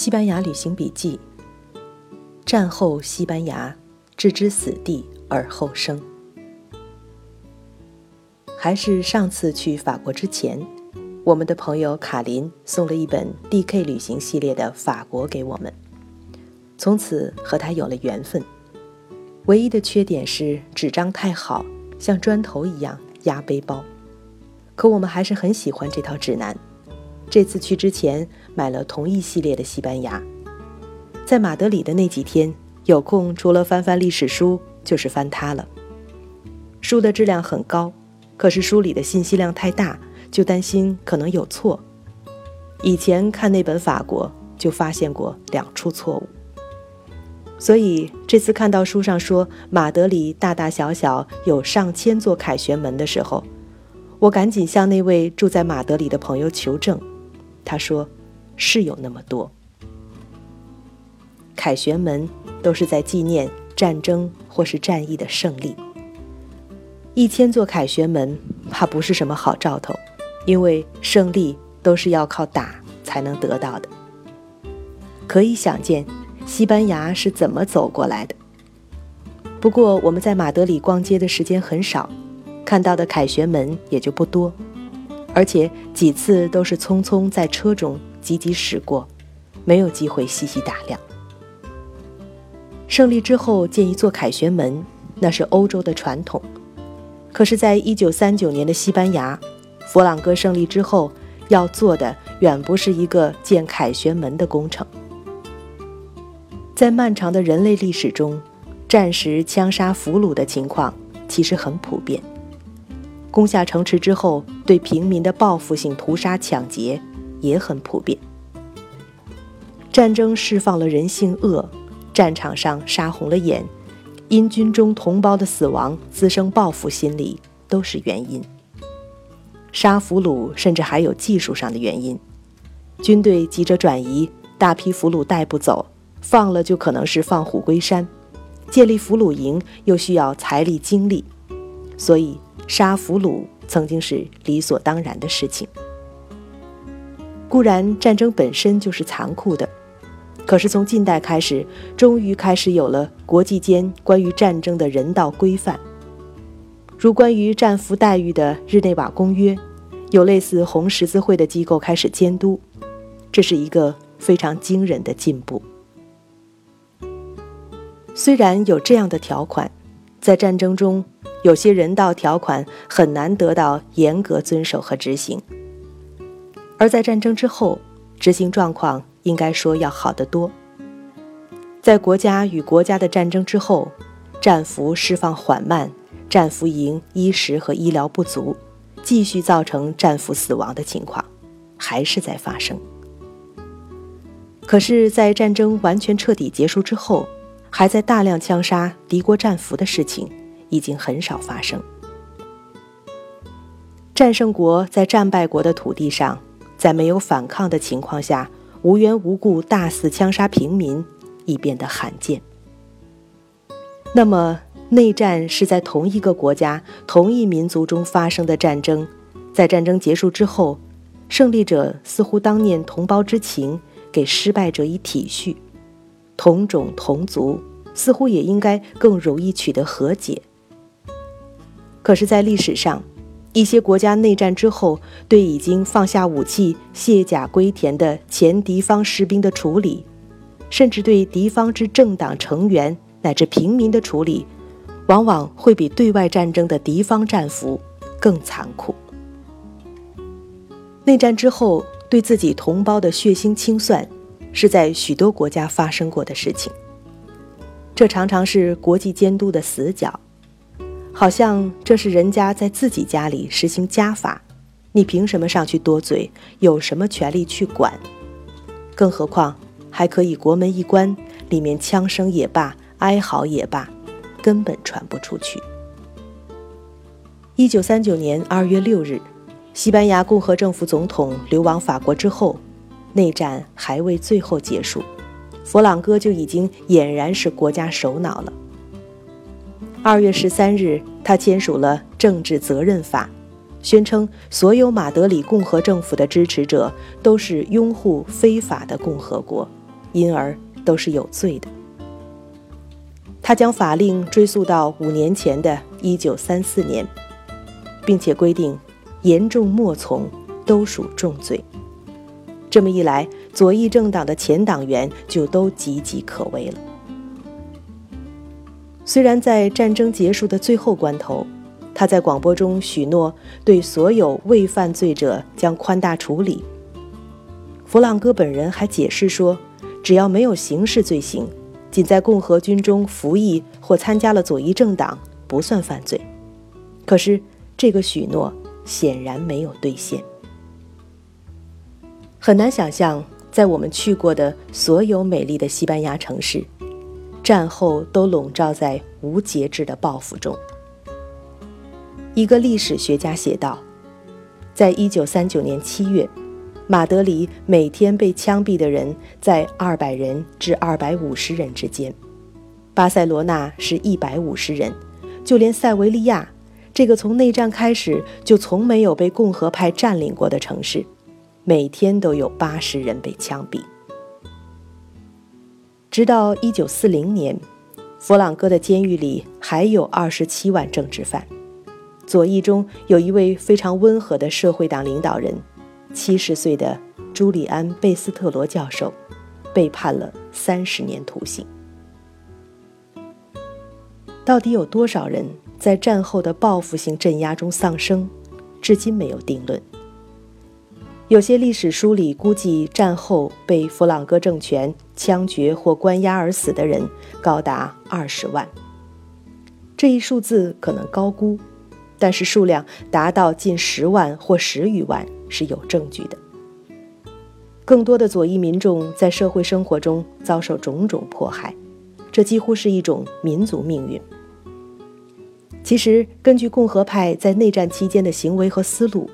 西班牙旅行笔记。战后西班牙，置之死地而后生。还是上次去法国之前，我们的朋友卡琳送了一本 D.K 旅行系列的法国给我们，从此和他有了缘分。唯一的缺点是纸张太好，像砖头一样压背包。可我们还是很喜欢这套指南。这次去之前买了同一系列的西班牙。在马德里的那几天，有空除了翻翻历史书，就是翻它了。书的质量很高。可是书里的信息量太大，就担心可能有错。以前看那本法国就发现过两处错误，所以这次看到书上说马德里大大小小有上千座凯旋门的时候，我赶紧向那位住在马德里的朋友求证。他说是有那么多。凯旋门都是在纪念战争或是战役的胜利。一千座凯旋门怕不是什么好兆头，因为胜利都是要靠打才能得到的。可以想见，西班牙是怎么走过来的。不过我们在马德里逛街的时间很少，看到的凯旋门也就不多，而且几次都是匆匆在车中急急驶过，没有机会细细打量。胜利之后建一座凯旋门，那是欧洲的传统。可是，在一九三九年的西班牙，佛朗哥胜利之后，要做的远不是一个建凯旋门的工程。在漫长的人类历史中，战时枪杀俘虏的情况其实很普遍。攻下城池之后，对平民的报复性屠杀抢劫也很普遍。战争释放了人性恶，战场上杀红了眼。因军中同胞的死亡滋生报复心理都是原因。杀俘虏甚至还有技术上的原因，军队急着转移，大批俘虏带不走，放了就可能是放虎归山。建立俘虏营又需要财力精力，所以杀俘虏曾经是理所当然的事情。固然战争本身就是残酷的。可是从近代开始，终于开始有了国际间关于战争的人道规范，如关于战俘待遇的日内瓦公约，有类似红十字会的机构开始监督，这是一个非常惊人的进步。虽然有这样的条款，在战争中，有些人道条款很难得到严格遵守和执行，而在战争之后，执行状况。应该说要好得多。在国家与国家的战争之后，战俘释放缓慢，战俘营衣食和医疗不足，继续造成战俘死亡的情况，还是在发生。可是，在战争完全彻底结束之后，还在大量枪杀敌国战俘的事情已经很少发生。战胜国在战败国的土地上，在没有反抗的情况下。无缘无故大肆枪杀平民已变得罕见。那么，内战是在同一个国家、同一民族中发生的战争，在战争结束之后，胜利者似乎当念同胞之情，给失败者以体恤；同种同族似乎也应该更容易取得和解。可是，在历史上，一些国家内战之后，对已经放下武器、卸甲归田的前敌方士兵的处理，甚至对敌方之政党成员乃至平民的处理，往往会比对外战争的敌方战俘更残酷。内战之后对自己同胞的血腥清算，是在许多国家发生过的事情。这常常是国际监督的死角。好像这是人家在自己家里实行家法，你凭什么上去多嘴？有什么权利去管？更何况还可以国门一关，里面枪声也罢，哀嚎也罢，根本传不出去。一九三九年二月六日，西班牙共和政府总统流亡法国之后，内战还未最后结束，佛朗哥就已经俨然是国家首脑了。二月十三日，他签署了政治责任法，宣称所有马德里共和政府的支持者都是拥护非法的共和国，因而都是有罪的。他将法令追溯到五年前的一九三四年，并且规定严重莫从都属重罪。这么一来，左翼政党的前党员就都岌岌可危了。虽然在战争结束的最后关头，他在广播中许诺对所有未犯罪者将宽大处理，弗朗哥本人还解释说，只要没有刑事罪行，仅在共和军中服役或参加了左翼政党不算犯罪。可是这个许诺显然没有兑现。很难想象，在我们去过的所有美丽的西班牙城市，战后都笼罩在无节制的报复中。一个历史学家写道：“在一九三九年七月，马德里每天被枪毙的人在二百人至二百五十人之间；巴塞罗那是一百五十人；就连塞维利亚，这个从内战开始就从没有被共和派占领过的城市。”每天都有八十人被枪毙，直到一九四零年，弗朗哥的监狱里还有二十七万政治犯。左翼中有一位非常温和的社会党领导人，七十岁的朱利安·贝斯特罗教授，被判了三十年徒刑。到底有多少人在战后的报复性镇压中丧生，至今没有定论。有些历史书里估计，战后被弗朗哥政权枪决或关押而死的人高达二十万。这一数字可能高估，但是数量达到近十万或十余万是有证据的。更多的左翼民众在社会生活中遭受种种迫害，这几乎是一种民族命运。其实，根据共和派在内战期间的行为和思路，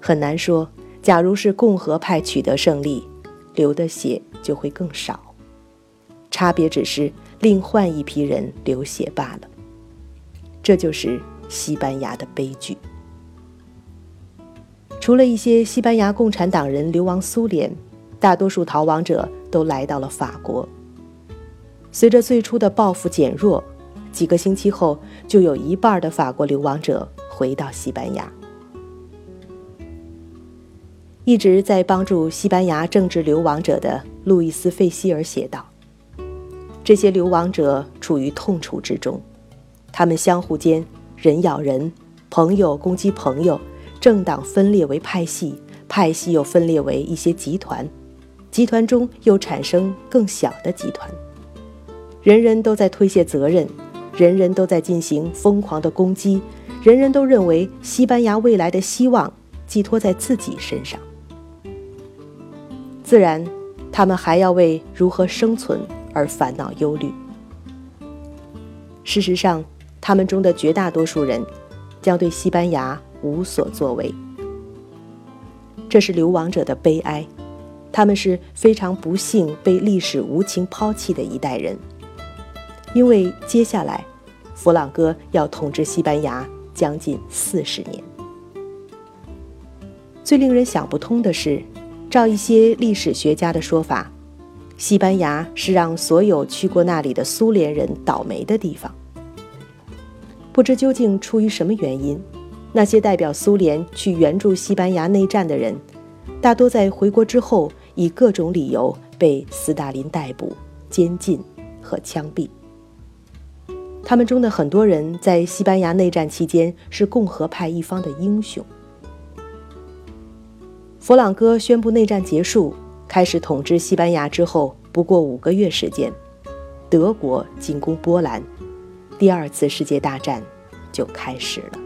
很难说。假如是共和派取得胜利，流的血就会更少，差别只是另换一批人流血罢了。这就是西班牙的悲剧。除了一些西班牙共产党人流亡苏联，大多数逃亡者都来到了法国。随着最初的报复减弱，几个星期后，就有一半的法国流亡者回到西班牙。一直在帮助西班牙政治流亡者的路易斯·费希尔写道：“这些流亡者处于痛楚之中，他们相互间人咬人，朋友攻击朋友，政党分裂为派系，派系又分裂为一些集团，集团中又产生更小的集团，人人都在推卸责任，人人都在进行疯狂的攻击，人人都认为西班牙未来的希望寄托在自己身上。”自然，他们还要为如何生存而烦恼忧虑。事实上，他们中的绝大多数人将对西班牙无所作为。这是流亡者的悲哀，他们是非常不幸被历史无情抛弃的一代人。因为接下来，弗朗哥要统治西班牙将近四十年。最令人想不通的是。照一些历史学家的说法，西班牙是让所有去过那里的苏联人倒霉的地方。不知究竟出于什么原因，那些代表苏联去援助西班牙内战的人，大多在回国之后以各种理由被斯大林逮捕、监禁和枪毙。他们中的很多人在西班牙内战期间是共和派一方的英雄。弗朗哥宣布内战结束，开始统治西班牙之后，不过五个月时间，德国进攻波兰，第二次世界大战就开始了。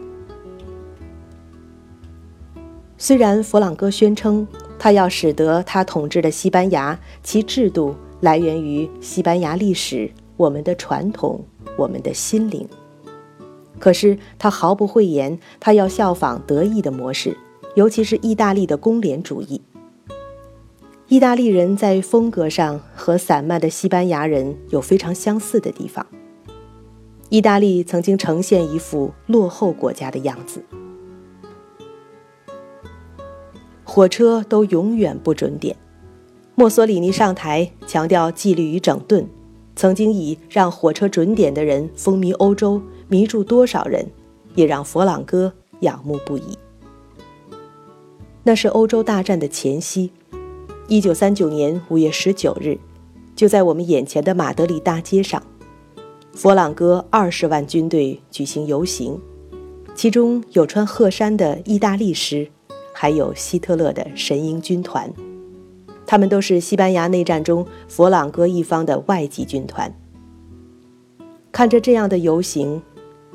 虽然弗朗哥宣称他要使得他统治的西班牙其制度来源于西班牙历史、我们的传统、我们的心灵，可是他毫不讳言，他要效仿德意的模式。尤其是意大利的工联主义。意大利人在风格上和散漫的西班牙人有非常相似的地方。意大利曾经呈现一副落后国家的样子，火车都永远不准点，墨索里尼上台强调纪律与整顿，曾经以让火车准点的人风靡欧洲，迷住多少人，也让佛朗哥仰慕不已。那是欧洲大战的前夕，一九三九年五月十九日，就在我们眼前的马德里大街上，佛朗哥二十万军队举行游行，其中有穿褐衫的意大利师，还有希特勒的神鹰军团。他们都是西班牙内战中佛朗哥一方的外籍军团。看着这样的游行，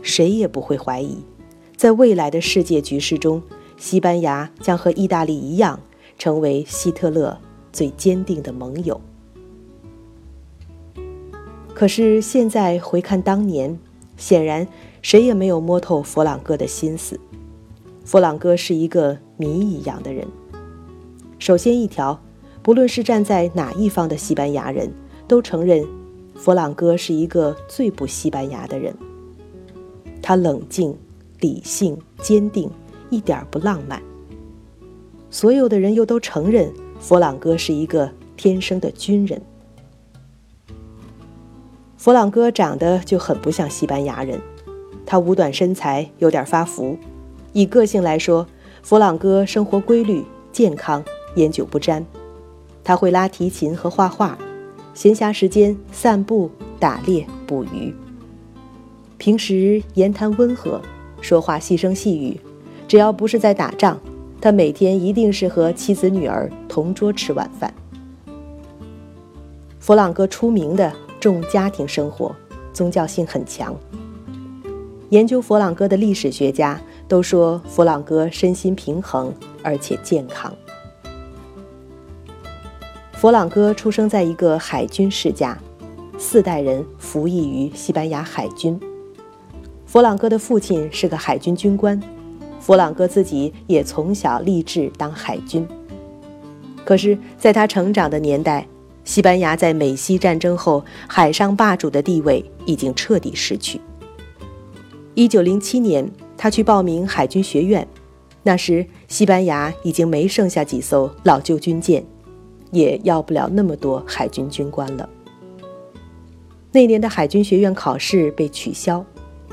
谁也不会怀疑，在未来的世界局势中，西班牙将和意大利一样，成为希特勒最坚定的盟友。可是现在回看当年，显然谁也没有摸透佛朗哥的心思。佛朗哥是一个谜一样的人。首先一条。不论是站在哪一方的西班牙人，都承认，佛朗哥是一个最不西班牙的人。他冷静、理性、坚定，一点不浪漫。所有的人又都承认，佛朗哥是一个天生的军人。佛朗哥长得就很不像西班牙人，他五短身材，有点发福。以个性来说，佛朗哥生活规律、健康，烟酒不沾。他会拉提琴和画画，闲暇时间散步、打猎、捕鱼。平时言谈温和，说话细声细语。只要不是在打仗，他每天一定是和妻子女儿同桌吃晚饭。佛朗哥出名的重家庭生活，宗教性很强。研究佛朗哥的历史学家都说，佛朗哥身心平衡而且健康。佛朗哥出生在一个海军世家，四代人服役于西班牙海军。佛朗哥的父亲是个海军军官，弗朗哥自己也从小立志当海军。可是，在他成长的年代，西班牙在美西战争后海上霸主的地位已经彻底失去。一九零七年，他去报名海军学院，那时西班牙已经没剩下几艘老旧军舰。也要不了那么多海军军官了。那年的海军学院考试被取消，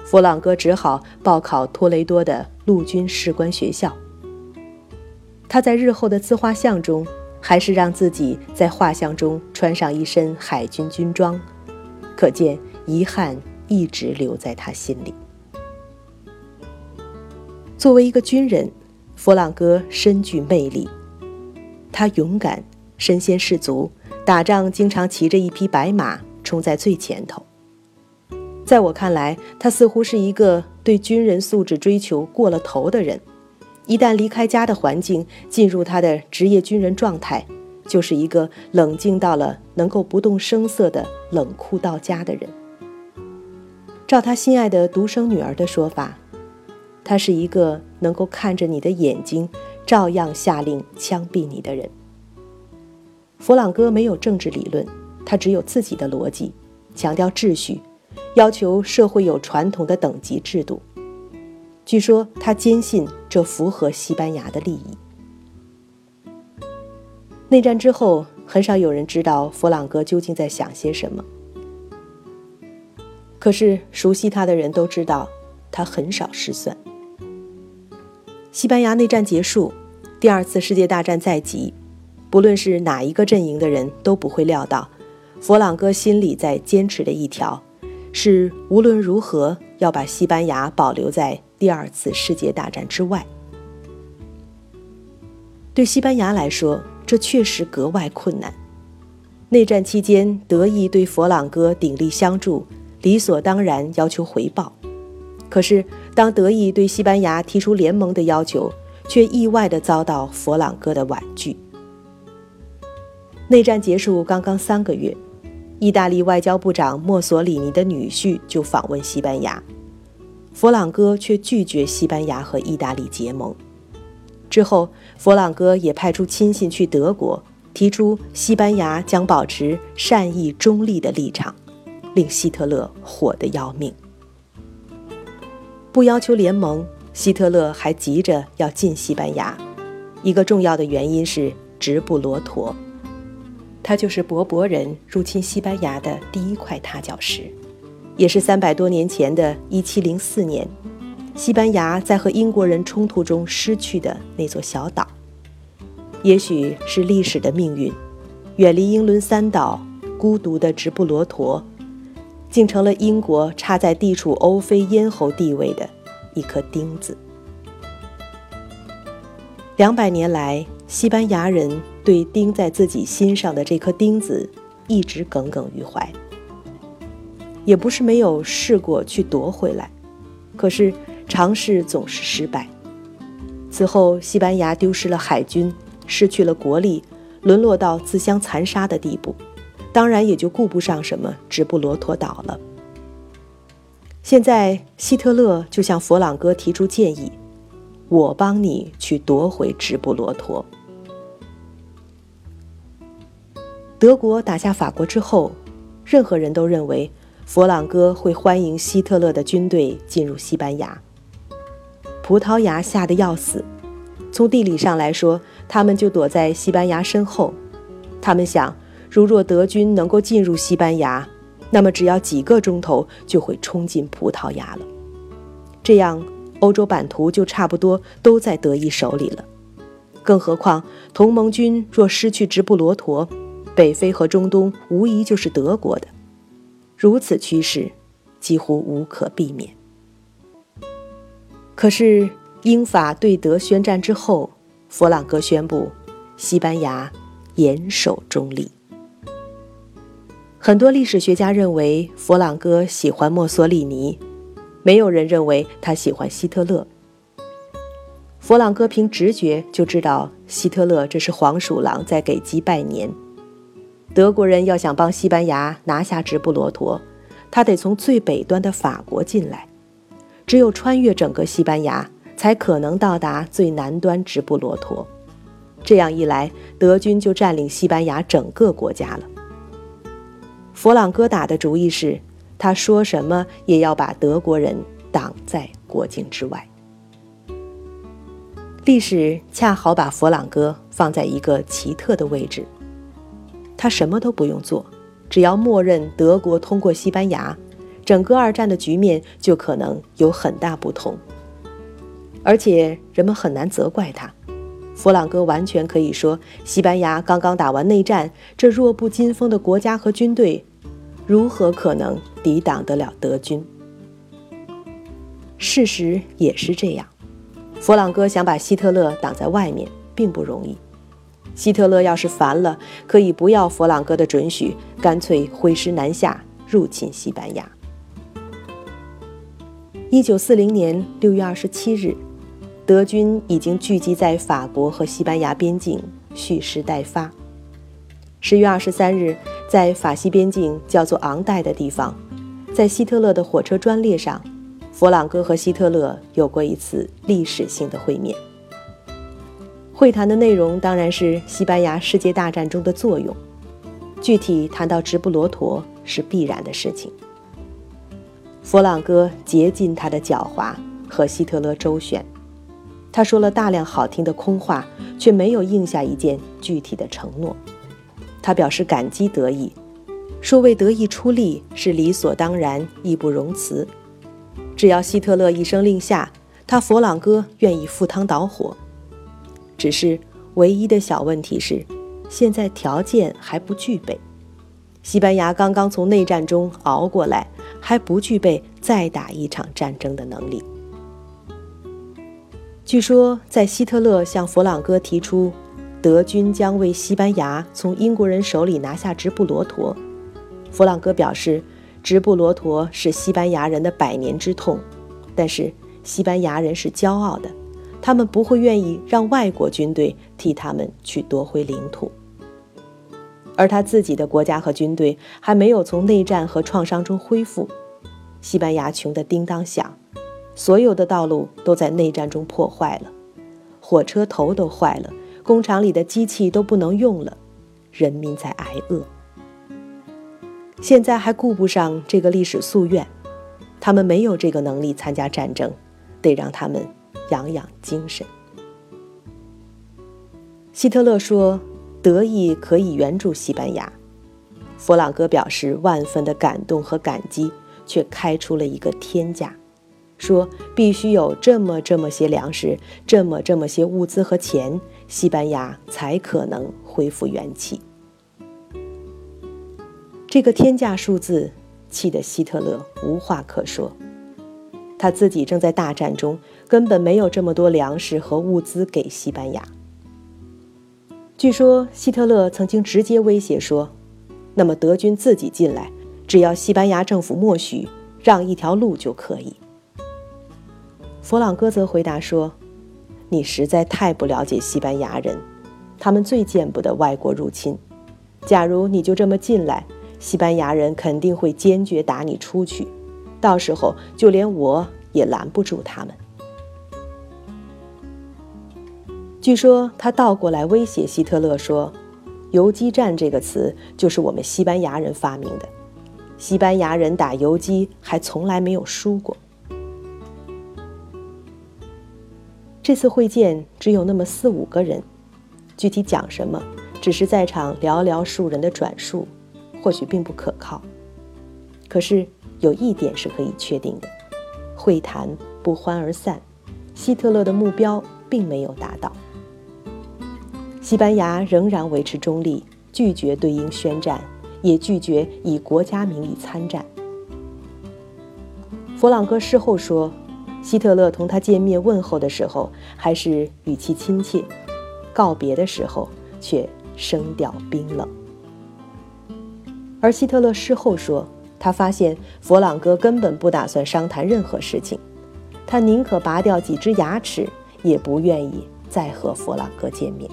弗朗哥只好报考托雷多的陆军士官学校。他在日后的自画像中，还是让自己在画像中穿上一身海军军装，可见遗憾一直留在他心里。作为一个军人，弗朗哥深具魅力，他勇敢。身先士卒，打仗经常骑着一匹白马冲在最前头。在我看来，他似乎是一个对军人素质追求过了头的人。一旦离开家的环境，进入他的职业军人状态，就是一个冷静到了能够不动声色的冷酷到家的人。照他心爱的独生女儿的说法，他是一个能够看着你的眼睛，照样下令枪毙你的人。弗朗哥没有政治理论，他只有自己的逻辑，强调秩序，要求社会有传统的等级制度。据说他坚信这符合西班牙的利益。内战之后，很少有人知道弗朗哥究竟在想些什么。可是熟悉他的人都知道，他很少失算。西班牙内战结束，第二次世界大战在即。不论是哪一个阵营的人都不会料到，佛朗哥心里在坚持的一条，是无论如何要把西班牙保留在第二次世界大战之外。对西班牙来说，这确实格外困难。内战期间，德意对佛朗哥鼎力相助，理所当然要求回报。可是，当德意对西班牙提出联盟的要求，却意外地遭到佛朗哥的婉拒。内战结束刚刚三个月，意大利外交部长墨索里尼的女婿就访问西班牙，佛朗哥却拒绝西班牙和意大利结盟。之后，佛朗哥也派出亲信去德国，提出西班牙将保持善意中立的立场，令希特勒火得要命。不要求联盟，希特勒还急着要进西班牙，一个重要的原因是直布罗陀。它就是柏柏人入侵西班牙的第一块踏脚石，也是三百多年前的1704年，西班牙在和英国人冲突中失去的那座小岛。也许是历史的命运，远离英伦三岛，孤独的直布罗陀，竟成了英国插在地处欧非咽喉地位的一颗钉子。两百年来，西班牙人对钉在自己心上的这颗钉子一直耿耿于怀，也不是没有试过去夺回来，可是尝试总是失败。此后，西班牙丢失了海军。失去了国力，沦落到自相残杀的地步，当然也就顾不上什么直布罗陀岛了。现在希特勒就向佛朗哥提出建议：“我帮你去夺回直布罗陀。”德国打下法国之后，任何人都认为佛朗哥会欢迎希特勒的军队进入西班牙。葡萄牙吓得要死，从地理上来说。他们就躲在西班牙身后，他们想，如若德军能够进入西班牙，那么只要几个钟头就会冲进葡萄牙了。这样，欧洲版图就差不多都在德意手里了。更何况，同盟军若失去直布罗陀，北非和中东无疑就是德国的。如此趋势，几乎无可避免。可是，英法对德宣战之后。佛朗哥宣布，西班牙严守中立。很多历史学家认为佛朗哥喜欢墨索里尼，没有人认为他喜欢希特勒。佛朗哥凭直觉就知道希特勒这是黄鼠狼在给鸡拜年。德国人要想帮西班牙拿下直布罗陀，他得从最北端的法国进来，只有穿越整个西班牙。才可能到达最南端直布罗陀，这样一来，德军就占领西班牙整个国家了。佛朗哥打的主意是，他说什么也要把德国人挡在国境之外。历史恰好把佛朗哥放在一个奇特的位置，他什么都不用做，只要默认德国通过西班牙，整个二战的局面就可能有很大不同。而且人们很难责怪他，弗朗哥完全可以说，西班牙刚刚打完内战，这弱不禁风的国家和军队，如何可能抵挡得了德军？事实也是这样，弗朗哥想把希特勒挡在外面，并不容易。希特勒要是烦了，可以不要弗朗哥的准许，干脆挥师南下，入侵西班牙。一九四零年六月二十七日。德军已经聚集在法国和西班牙边境，蓄势待发。十月二十三日，在法西边境叫做昂代的地方，在希特勒的火车专列上，弗朗哥和希特勒有过一次历史性的会面。会谈的内容当然是西班牙世界大战中的作用，具体谈到直布罗陀是必然的事情。弗朗哥竭尽他的狡猾和希特勒周旋。他说了大量好听的空话，却没有应下一件具体的承诺。他表示感激德意，说为德意出力是理所当然，义不容辞。只要希特勒一声令下，他佛朗哥愿意赴汤蹈火。只是唯一的小问题是，现在条件还不具备。西班牙刚刚从内战中熬过来，还不具备再打一场战争的能力。据说，在希特勒向弗朗哥提出德军将为西班牙从英国人手里拿下直布罗陀，弗朗哥表示，直布罗陀是西班牙人的百年之痛，但是西班牙人是骄傲的，他们不会愿意让外国军队替他们去夺回领土，而他自己的国家和军队还没有从内战和创伤中恢复，西班牙穷得叮当响。所有的道路都在内战中破坏了，火车头都坏了，工厂里的机器都不能用了，人民在挨饿。现在还顾不上这个历史夙愿，他们没有这个能力参加战争，得让他们养养精神。希特勒说：“德意可以援助西班牙。弗朗哥表示万分的感动和感激，却开出了一个天价，说必须有这么这么些粮食，这么这么些物资和钱，西班牙才可能恢复元气。这个天价数字气得希特勒无话可说。他自己正在大战中，根本没有这么多粮食和物资给西班牙。据说希特勒曾经直接威胁说：“那么德军自己进来，只要西班牙政府默许，让一条路就可以。”弗朗哥则回答说：“你实在太不了解西班牙人，他们最见不得外国入侵。假如你就这么进来，西班牙人肯定会坚决打你出去。”到时候就连我也拦不住他们。据说他倒过来威胁希特勒说：“游击战这个词就是我们西班牙人发明的，西班牙人打游击还从来没有输过。”这次会见只有那么四五个人，具体讲什么，只是在场寥寥数人的转述，或许并不可靠。可是。有一点是可以确定的：会谈不欢而散，希特勒的目标并没有达到。西班牙仍然维持中立，拒绝对英宣战，也拒绝以国家名义参战。弗朗哥事后说，希特勒同他见面问候的时候还是语气亲切，告别的时候却声调冰冷。而希特勒事后说。他发现佛朗哥根本不打算商谈任何事情，他宁可拔掉几只牙齿，也不愿意再和佛朗哥见面。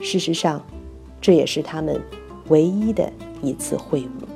事实上，这也是他们唯一的一次会晤。